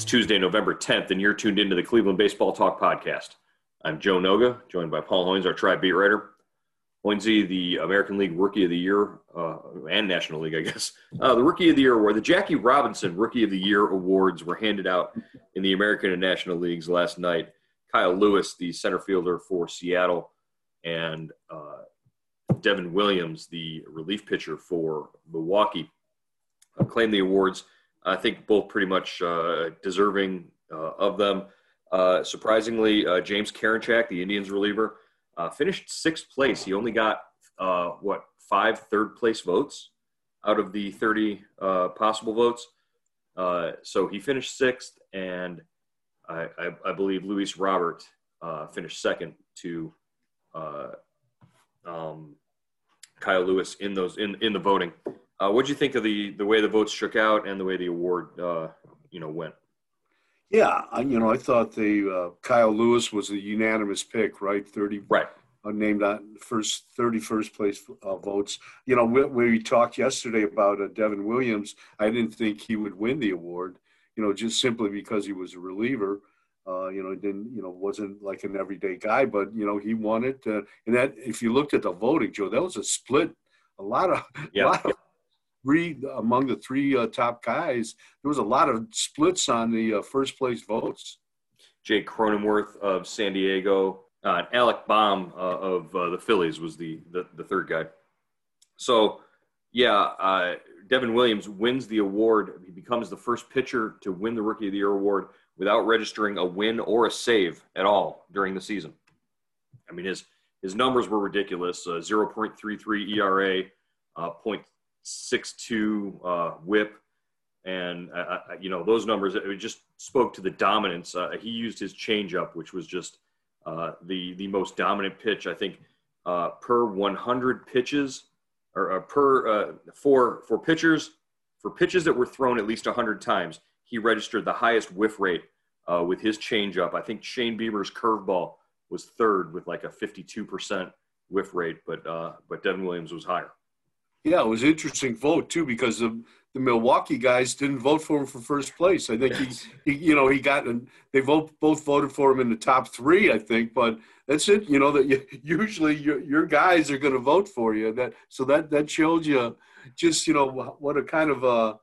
It's Tuesday, November 10th, and you're tuned into the Cleveland Baseball Talk podcast. I'm Joe Noga, joined by Paul Hoynes, our tribe beat writer. Hoynesy, the American League Rookie of the Year, uh, and National League, I guess. Uh, the Rookie of the Year award, the Jackie Robinson Rookie of the Year awards were handed out in the American and National Leagues last night. Kyle Lewis, the center fielder for Seattle, and uh, Devin Williams, the relief pitcher for Milwaukee, uh, claimed the awards. I think both pretty much uh, deserving uh, of them. Uh, surprisingly, uh, James Karinchak, the Indians reliever, uh, finished sixth place. He only got uh, what five third place votes out of the 30 possible votes. so he finished sixth, and I, I, I believe Luis Robert finished second to um, Kyle Lewis in those in in the voting. Uh, what do you think of the the way the votes shook out and the way the award uh, you know went? Yeah, I, you know, I thought the uh, Kyle Lewis was a unanimous pick, right? Thirty, right? Uh, named on first thirty first place uh, votes. You know, we, we talked yesterday about uh, Devin Williams. I didn't think he would win the award. You know, just simply because he was a reliever. Uh, you know, didn't you know wasn't like an everyday guy, but you know he won it. Uh, and that, if you looked at the voting, Joe, that was a split. A lot of, Yeah. a lot of three among the three uh, top guys. There was a lot of splits on the uh, first place votes. Jake Cronenworth of San Diego, uh, Alec Bohm uh, of uh, the Phillies was the, the the third guy. So, yeah, uh, Devin Williams wins the award. He becomes the first pitcher to win the Rookie of the Year award without registering a win or a save at all during the season. I mean, his his numbers were ridiculous: uh, 0.33 ERA, uh, 0.62 uh, WHIP, and you know those numbers. It just spoke to the dominance. Uh, he used his changeup, which was just uh, the the most dominant pitch I think uh, per 100 pitches, or uh, per for for pitchers for pitches that were thrown at least 100 times. He registered the highest whiff rate with his changeup. I think Shane Bieber's curveball was third with like a 52% whiff rate, but but Devin Williams was higher. Yeah, it was an interesting vote too because the the Milwaukee guys didn't vote for him for first place. I think he, he you know, he got they vote both voted for him in the top three, I think. But that's it. You know that you, usually your your guys are going to vote for you. That so that that showed you just you know what a kind of a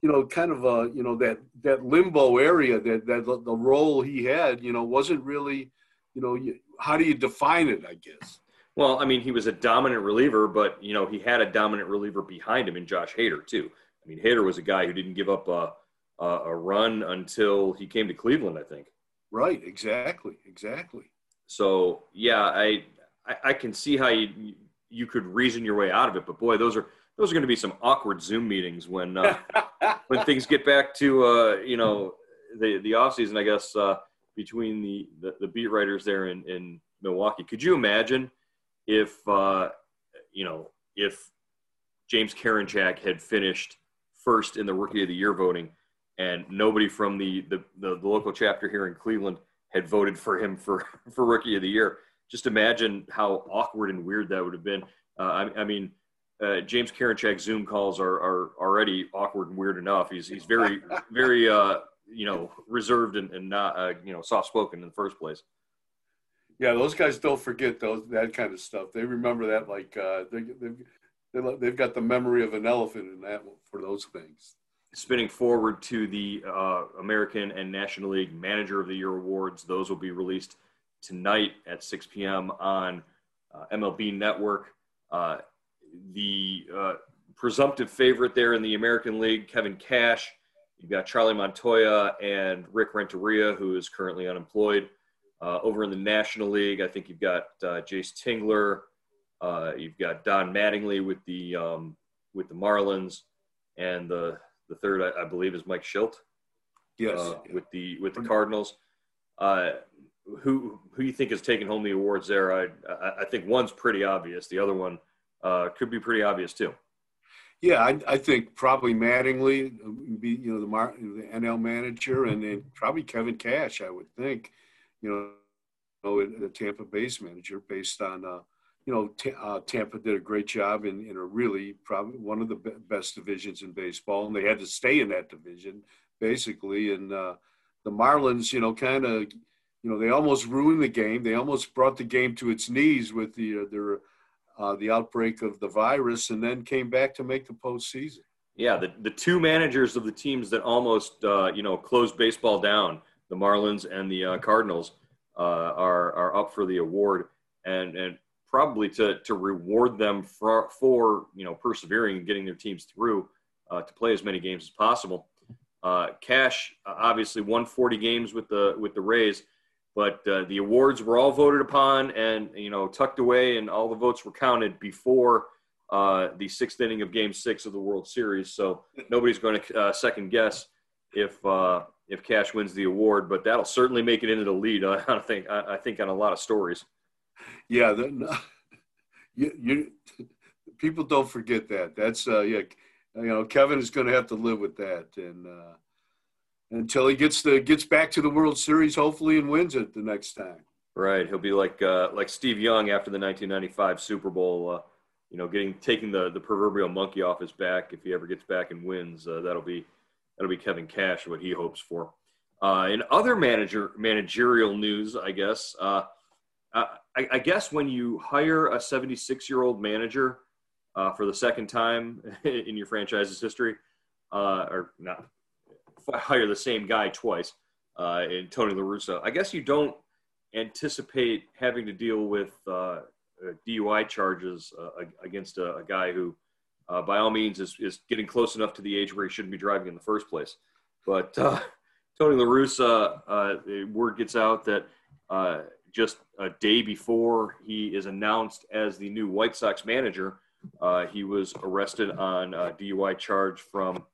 you know kind of a you know that that limbo area that that the, the role he had you know wasn't really you know you, how do you define it? I guess. Well, I mean, he was a dominant reliever, but you know he had a dominant reliever behind him in Josh Hader too. I mean, Hader was a guy who didn't give up a a, a run until he came to Cleveland, I think. Right. Exactly. Exactly. So yeah, I I, I can see how you you could reason your way out of it, but boy, those are those are going to be some awkward Zoom meetings when uh, when things get back to uh, you know the the off season, I guess uh, between the, the the beat writers there in in Milwaukee. Could you imagine if uh, you know if James Karinchak had finished first in the Rookie of the Year voting, and nobody from the the, the, the local chapter here in Cleveland had voted for him for for Rookie of the Year? Just imagine how awkward and weird that would have been. Uh, I, I mean, uh, James Karinchak Zoom calls are, are already awkward and weird enough. He's he's very very uh, you know, reserved and, and not, uh, you know, soft spoken in the first place. Yeah, those guys don't forget those that kind of stuff. They remember that like uh, they, they've, they've got the memory of an elephant in that for those things. Spinning forward to the uh, American and National League Manager of the Year awards, those will be released tonight at 6 p.m. on uh, MLB Network. Uh, the uh, presumptive favorite there in the American League, Kevin Cash. You've got Charlie Montoya and Rick Renteria, who is currently unemployed. Uh, over in the National League, I think you've got uh, Jayce Tingler, uh, you've got Don Mattingly with the um, with the Marlins, and the the third I, I believe is Mike Shildt. Yes, uh, with the with the Cardinals. Uh, who who you think is taking home the awards there? I I, I think one's pretty obvious. The other one uh, could be pretty obvious too. Yeah, I, I think probably Mattingly, be you know the, Mar- the NL manager, and then probably Kevin Cash. I would think you know, the Tampa Bay's manager based on, uh, you know, t- uh, Tampa did a great job in, in a really probably one of the be- best divisions in baseball, and they had to stay in that division basically. And uh, the Marlins, you know, kind of, you know, they almost ruined the game. They almost brought the game to its knees with the uh, their uh, the outbreak of the virus, and then came back to make the postseason. Yeah, the, the two managers of the teams that almost uh, you know closed baseball down the Marlins and the uh, Cardinals uh, are are up for the award, and and probably to to reward them for for you know persevering and getting their teams through uh, to play as many games as possible. Uh, Cash uh, obviously won 40 games with the with the Rays, but uh, the awards were all voted upon and you know tucked away, and all the votes were counted before. the sixth inning of Game Six of the World Series, so nobody's going to second guess if uh, if Cash wins the award, but that'll certainly make it into the lead. I think I, think on a lot of stories. Yeah, the, you, you people don't forget that. That's uh, yeah, you know Kevin is going to have to live with that, and uh, until he gets the gets back to the World Series, hopefully, and wins it the next time. Right, he'll be like uh, like Steve Young after the 1995 Super Bowl. Uh, you know, getting taking the the proverbial monkey off his back if he ever gets back and wins. Uh, that'll be that'll be Kevin Cash, what he hopes for. Uh, in other manager managerial news, I guess, uh, I, I, guess when you hire a 76 year old manager uh, for the second time in your franchise's history, uh, or not hire the same guy twice uh, in Tony La Russa, I guess you don't anticipate having to deal with uh, DUI charges against a, a guy who uh, by all means is, is getting close enough to the age where he shouldn't be driving in the first place. But uh, Tony La Russa, uh, word gets out that uh, just a day before he is announced as the new White Sox manager, uh, he was arrested on a DUI charge from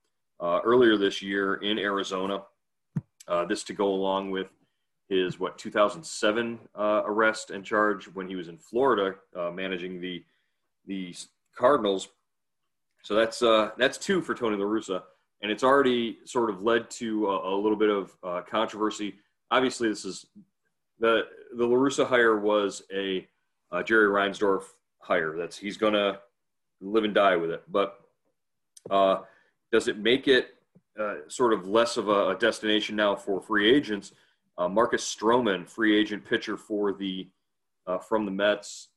uh, earlier this year in Arizona. this to go along with his what 2007 arrest and charge when he was in Florida managing the the Cardinals so that's uh, that's two for Tony La Russa, and it's already sort of led to a, a little bit of uh, controversy. Obviously, this is the the La Russa hire was a uh, Jerry Reinsdorf hire. That's he's gonna live and die with it. But uh, does it make it uh, sort of less of a, a, destination now for free agents? Uh, Marcus Stroman, free agent pitcher for the from the Mets,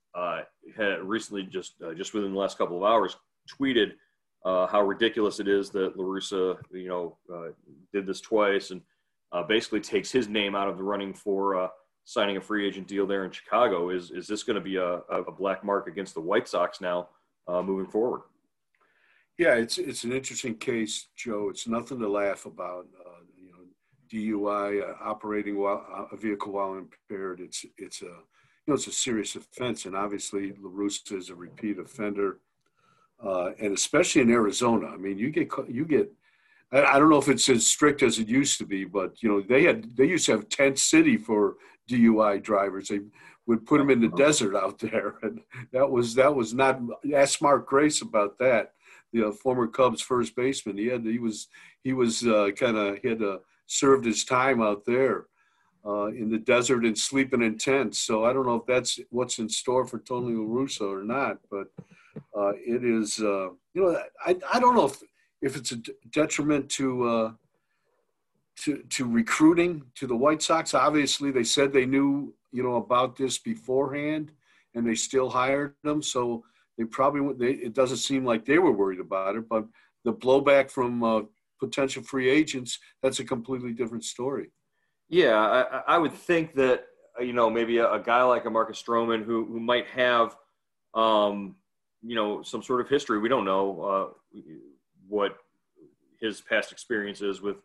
had recently just just within the last couple of hours tweeted uh, how ridiculous it is that La Russa, you know, uh, did this twice and uh, basically takes his name out of the running for uh, signing a free agent deal there in Chicago. Is is this going to be a, a, black mark against the White Sox now uh, moving forward? Yeah, it's it's an interesting case, Joe. It's nothing to laugh about. You know, DUI, operating while, a vehicle while impaired. It's it's a you know it's a serious offense, and obviously La Russa is a repeat offender uh, and especially in Arizona. I mean, you get you get. I, I don't know if it's as strict as it used to be, but you know they had they used to have tent city for DUI drivers. They would put them in the desert out there, and that was that was not. Ask Mark Grace about that. The uh, former Cubs first baseman. He had he was he was uh, kind of he had uh, served his time out there. Uh, in the desert and sleeping in tents. So I don't know if that's what's in store for Tony La Russa or not, but uh, it is, uh, you know, I, I don't know if, if it's a detriment to, uh, to to recruiting to the White Sox. Obviously, they said they knew you know about this beforehand, and they still hired them. So they probably they, it doesn't seem like they were worried about it, but the blowback from uh, potential free agents that's a completely different story. Yeah, I, I would think that you know maybe a, a, guy like a Marcus Stroman who who might have um, you know some sort of history. We don't know uh, what his past experiences with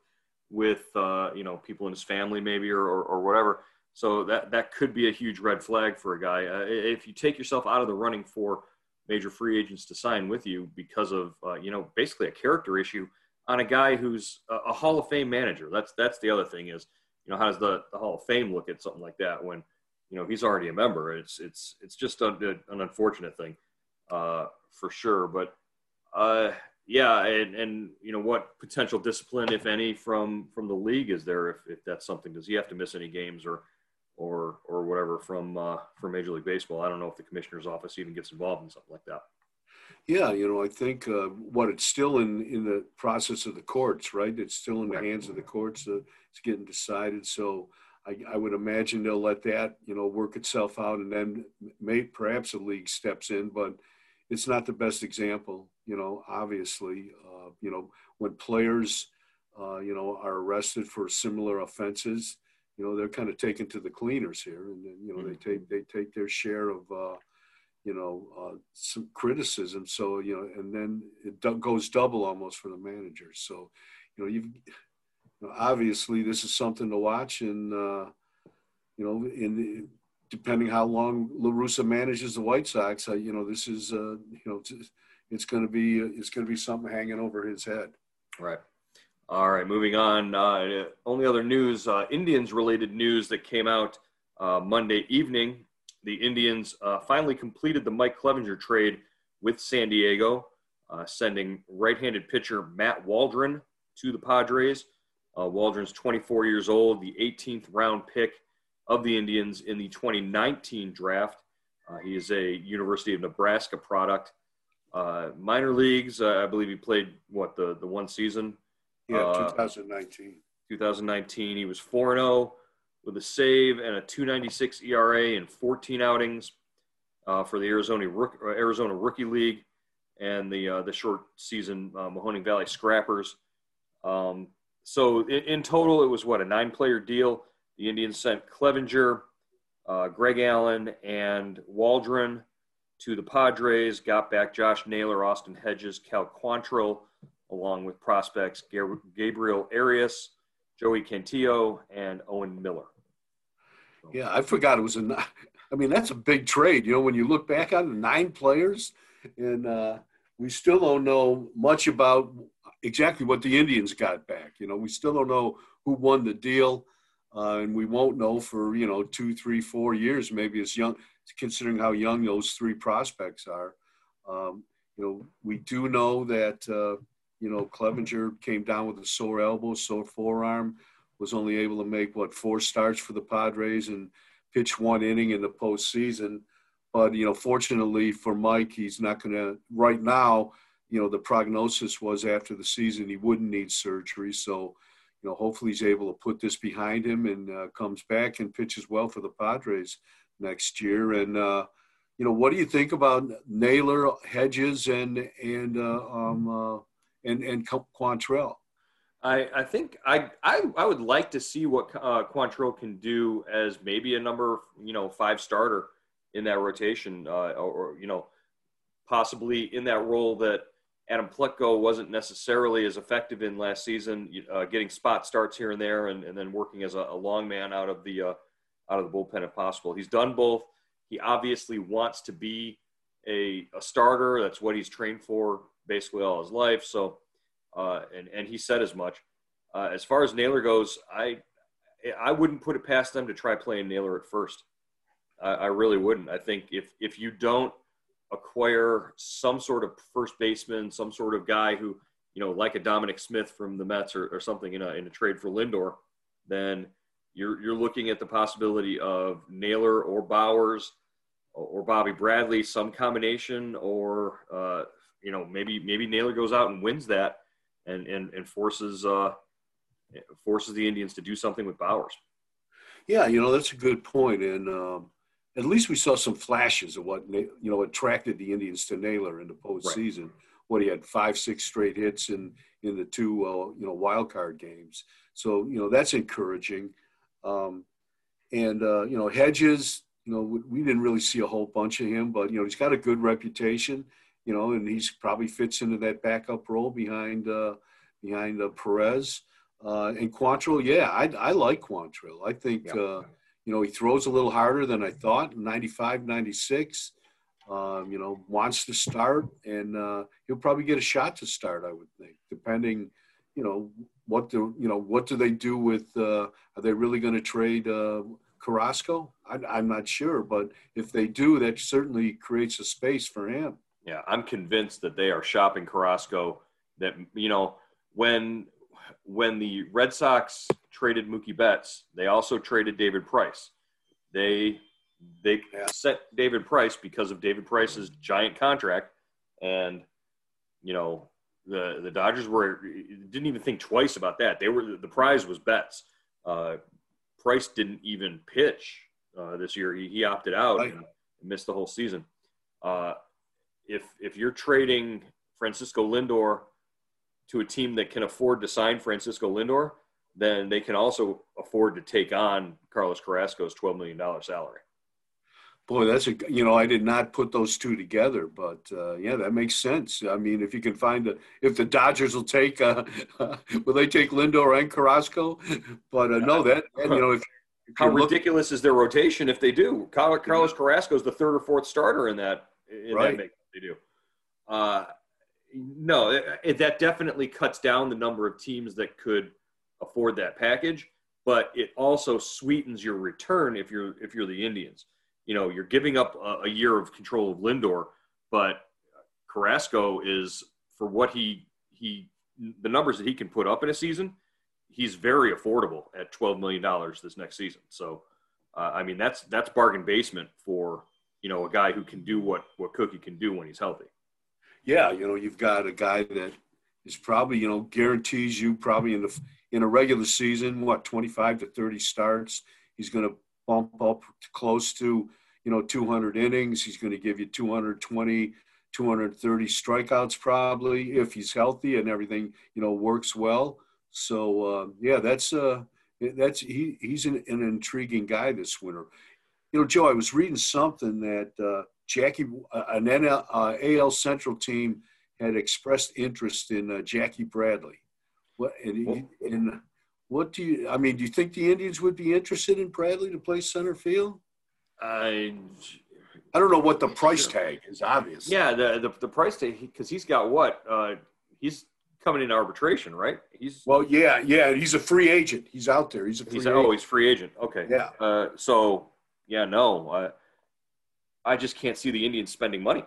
with uh, you know people in his family maybe or, or, or, whatever. So that that could be a huge red flag for a guy. Uh, if you take yourself out of the running for major free agents to sign with you because of uh, you know basically a character issue on a guy who's a, a, Hall of Fame manager. That's that's the other thing is you know how does the, the Hall of Fame look at something like that when you know he's already a member? It's it's it's just a, an unfortunate thing uh, for sure. But uh, yeah, and, and you know what potential discipline, if any, from from the league is there if, if that's something? Does he have to miss any games or or or whatever from uh, from Major League Baseball? I don't know if the commissioner's office even gets involved in something like that. Yeah, you know, I think uh, what it's still in in the process of the courts, right? It's still in the hands of the courts. Uh, it's getting decided. So I, I, would imagine they'll let that you know work itself out, and then may, perhaps a league steps in. But it's not the best example, you know. Obviously, uh, you know when players, uh, you know, are arrested for similar offenses, you know, they're kind of taken to the cleaners here, and then you know mm-hmm. they take they take their share of uh, you know, uh, some criticism. So, you know, and then it do- goes double almost for the managers. So, you know, you've, know, obviously this is something to watch and, uh, you know, in depending how long La Russa manages the White Sox, uh, you know, this is, uh, you know, it's, going to be, it's going to be something hanging over his head. Right. All right, moving on. Uh, only other news, uh, Indians related news that came out uh, Monday evening the Indians uh, finally completed the Mike Clevinger trade with San Diego, uh, sending right-handed pitcher Matt Waldron to the Padres. Uh, Waldron's 24 years old, the 18th round pick of the Indians in the 2019 draft. Uh, he is a University of Nebraska product. Uh, minor leagues, uh, I believe he played what the the one season. Yeah, 2019. 2019, he was 4 0 with a save and a 296 ERA in 14 outings uh, for the Arizona uh, Arizona Rookie League and the uh, the short season uh, Mahoning Valley Scrappers. Um, so in, in, total, it was what a nine-player deal. The Indians sent Clevinger, uh, Greg Allen, and Waldron to the Padres. Got back Josh Naylor, Austin Hedges, Cal Quantrill, along with prospects Gabriel Arias. Joey Cantillo, and Owen Miller. Yeah, I forgot it was a. I mean, that's a big trade. You know, when you look back on the nine players, and uh, we still don't know much about exactly what the Indians got back. You know, we still don't know who won the deal, uh, and we won't know for you know two, three, four years, maybe as young, considering how young those three prospects are. Um, you know, we do know that uh, you know Clevinger came down with a sore elbow, sore forearm was only able to make what four starts for the Padres and pitch one inning in the postseason. But you know, fortunately for Mike, he's not going to right now. You know, the prognosis was after the season he wouldn't need surgery. So, you know, hopefully he's able to put this behind him and uh, comes back and pitches well for the Padres next year. And uh, you know, what do you think about Naylor, Hedges, and and uh, um, uh, and and Quantrill? I, I think I, I I would like to see what uh, Quantrill can do as maybe a number you know five starter in that rotation, uh, or, you know possibly in that role that Adam Plutko wasn't necessarily as effective in last season, uh, getting spot starts here and there, and, and then working as a, a long man out of the uh, out of the bullpen if possible. He's done both. He obviously wants to be a, a starter. That's what he's trained for basically all his life. So uh, and and he said as much. Uh, as far as Naylor goes, I I wouldn't put it past them to try playing Naylor at first. I, I really wouldn't. I think if if you don't acquire some sort of first baseman, some sort of guy who you know, like a Dominic Smith from the Mets or, or something in a in a trade for Lindor, then you're you're looking at the possibility of Naylor or Bowers or Bobby Bradley, some combination, or uh, you know maybe maybe Naylor goes out and wins that and and, and forces uh, forces the Indians to do something with Bowers. Yeah, you know that's a good point, and um, at least we saw some flashes of what you know attracted the Indians to Naylor in the postseason. Right. What he had five, six straight hits in in the two uh, you know wild card games. So you know that's encouraging. Um, and uh, you know Hedges, you know we didn't really see a whole bunch of him, but you know he's got a good reputation. You know, and he's probably fits into that backup role behind uh, behind uh, Perez. Uh, and Quantrill, yeah, I, I like Quantrill. I think, yeah. You know, he throws a little harder than I thought, 95, 96. Um, you know, wants to start, and uh, he'll probably get a shot to start, I would think, depending, you know, what do, you know, what do they do with, uh, are they really going to trade uh, Carrasco? I, I'm not sure, but if they do, that certainly creates a space for him. Yeah, I'm convinced that they are shopping Carrasco. That you know, when when the Red Sox traded Mookie Betts, they also traded David Price. They they yeah. set David Price because of David Price's giant contract, and you know the the Dodgers were didn't even think twice about that. They were the prize was Betts. Uh, Price didn't even pitch uh, this year. He, he opted out right. and missed the whole season. Uh, if if you're trading Francisco Lindor to a team that can afford to sign Francisco Lindor, then they can also afford to take on Carlos Carrasco's $12 million salary. Boy, that's a you know I did not put those two together, but uh, yeah, that makes sense. I mean, if you can find a, if the Dodgers will take, uh, will they take Lindor and Carrasco? But uh, no, that and, you know if, if how ridiculous is their rotation if they do? Carlos Carrasco is the third or fourth starter in that in right. that make they do. Uh, no, it, that definitely cuts down the number of teams that could afford that package, but it also sweetens your return if you're if you're the Indians. You know, you're giving up a, a year of control of Lindor, but Carrasco is for what he he the numbers that he can put up in a season, he's very affordable at twelve million dollars this next season. So, uh, I mean, that's that's bargain basement for you know a guy who can do what what Cookie can do when he's healthy yeah, you know, you've got a guy that is probably, you know, guarantees you probably in the in a regular season, what, 25 to 30 starts. He's going to bump up close to, you know, 200 innings. He's going to give you 220, 230 strikeouts probably if he's healthy and everything, you know, works well. So uh, yeah, that's uh, that's he he's an, an intriguing guy this winter. You know, Joe, I was reading something that uh, Jackie, uh, an NL, uh, AL Central team had expressed interest in uh, Jackie Bradley. What and, and what do you? I mean, do you think the Indians would be interested in Bradley to play center field? I I don't know what the price tag is. Obvious. Yeah, the the, the price tag because he's got what? Uh, he's coming in arbitration, right? He's well, yeah, yeah. He's a free agent. He's out there. He's a free. He's agent. oh, he's free agent. Okay. Yeah. Uh, so yeah, no. I just can't see the Indians spending money.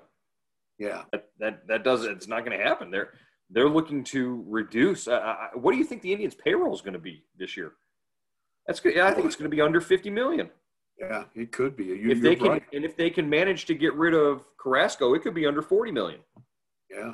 Yeah, that that, that does it's not going to happen. They're they're looking to reduce. Uh, what do you think the Indians' payroll is going to be this year? That's good. Yeah, I think it's going to be under fifty million. Yeah, it could be. You, if they can, right. and if they can manage to get rid of Carrasco, it could be under forty million. Yeah.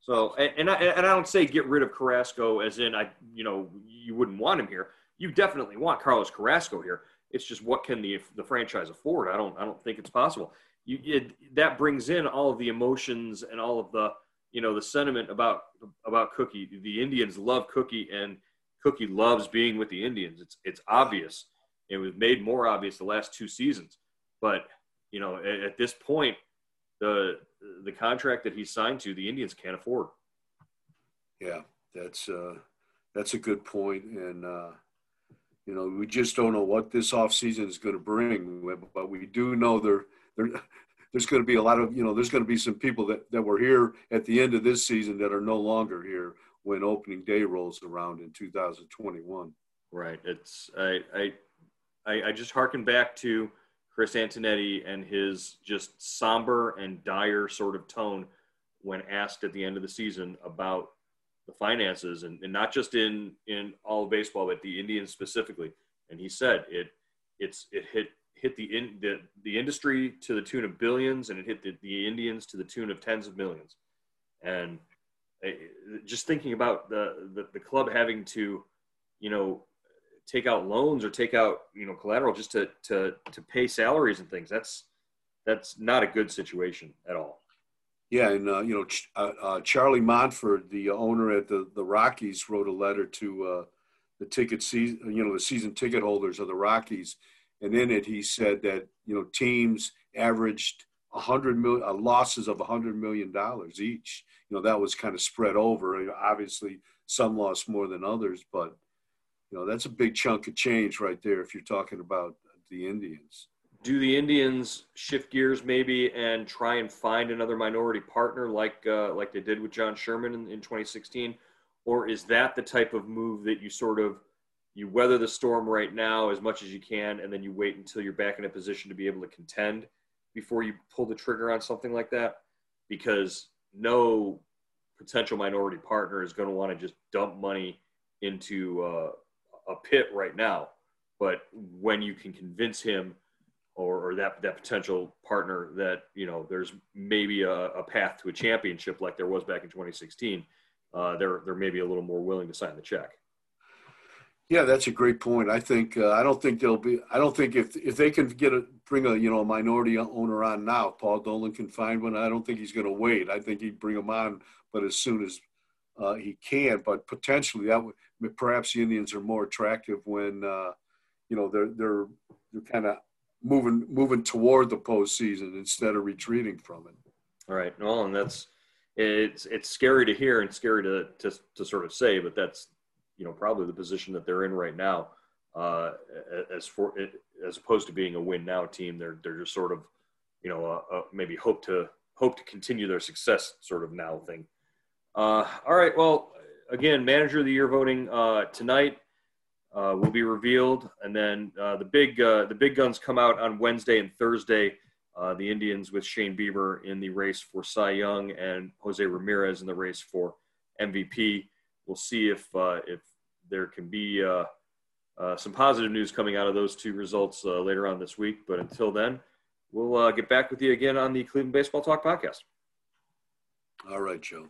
So, and, and I and I don't say get rid of Carrasco as in I, you know, you wouldn't want him here. You definitely want Carlos Carrasco here. It's just what can the the franchise afford? I don't I don't think it's possible. You it, that brings in all of the emotions and all of the you know the sentiment about about Cookie. The Indians love Cookie, and Cookie loves being with the Indians. It's it's obvious. It was made more obvious the last two seasons. But you know, at, at this point, the the contract that he's signed to, the Indians can't afford. Yeah, that's uh, that's a good point, and uh, you know, we just don't know what this offseason is going to bring, but we do know there, there there's going to be a lot of, you know, there's going to be some people that, that were here at the end of this season that are no longer here when opening day rolls around in 2021. Right. It's, I, I, I, just harken back to Chris Antonetti and his just somber and dire sort of tone when asked at the end of the season about the finances and, and not just in in all of baseball but the indians specifically and he said it it's it hit hit the in the, the industry to the tune of billions and it hit the, the indians to the tune of tens of millions and just thinking about the, the, the club having to you know, take out loans or take out you know collateral just to to to pay salaries and things. That's that's not a good situation at all. Yeah, and uh, you know, Ch- uh, uh, Charlie Monfort, the owner at the the Rockies, wrote a letter to uh, the ticket season, you know, the season ticket holders of the Rockies, and in it he said that you know teams averaged a hundred million uh, losses of a hundred million dollars each. You know, that was kind of spread over. Obviously, some lost more than others, but you know that's a big chunk of change right there if you're talking about the Indians. Do the Indians shift gears maybe and try and find another minority partner like uh, like they did with John Sherman in, in 2016, or is that the type of move that you sort of you weather the storm right now as much as you can, and then you wait until you're back in a position to be able to contend before you pull the trigger on something like that? Because no potential minority partner is going to want to just dump money into uh, a pit right now, but when you can convince him or, or that that potential partner that you know there's maybe a, a, path to a championship like there was back in 2016, uh, they're they're maybe a little more willing to sign the check. Yeah, that's a great point. I think uh, I don't think they'll be. I don't think if if they can get a bring a you know a minority owner on now, Paul Dolan can find one. I don't think he's going to wait. I think he'd bring him on, but as soon as uh, he can. But potentially that would perhaps the Indians are more attractive when uh, you know they're they're they're kind of moving moving toward the postseason instead of retreating from it. All right. Well, and that's it's it's scary to hear and scary to to to sort of say, but that's you know probably the position that they're in right now. Uh, as for as opposed to being a win now team, they're they're just sort of you know uh, uh, maybe hope to hope to continue their success sort of now thing. Uh, all right. Well, again, manager of the year voting uh, tonight uh, will be revealed, and then uh, the big uh, the big guns come out on Wednesday and Thursday. Uh, the Indians with Shane Bieber in the race for Cy Young and Jose Ramirez in the race for MVP. We'll see if if there can be some positive news coming out of those two results later on this week. But until then, we'll get back with you again on the Cleveland Baseball Talk podcast. All right, Joe.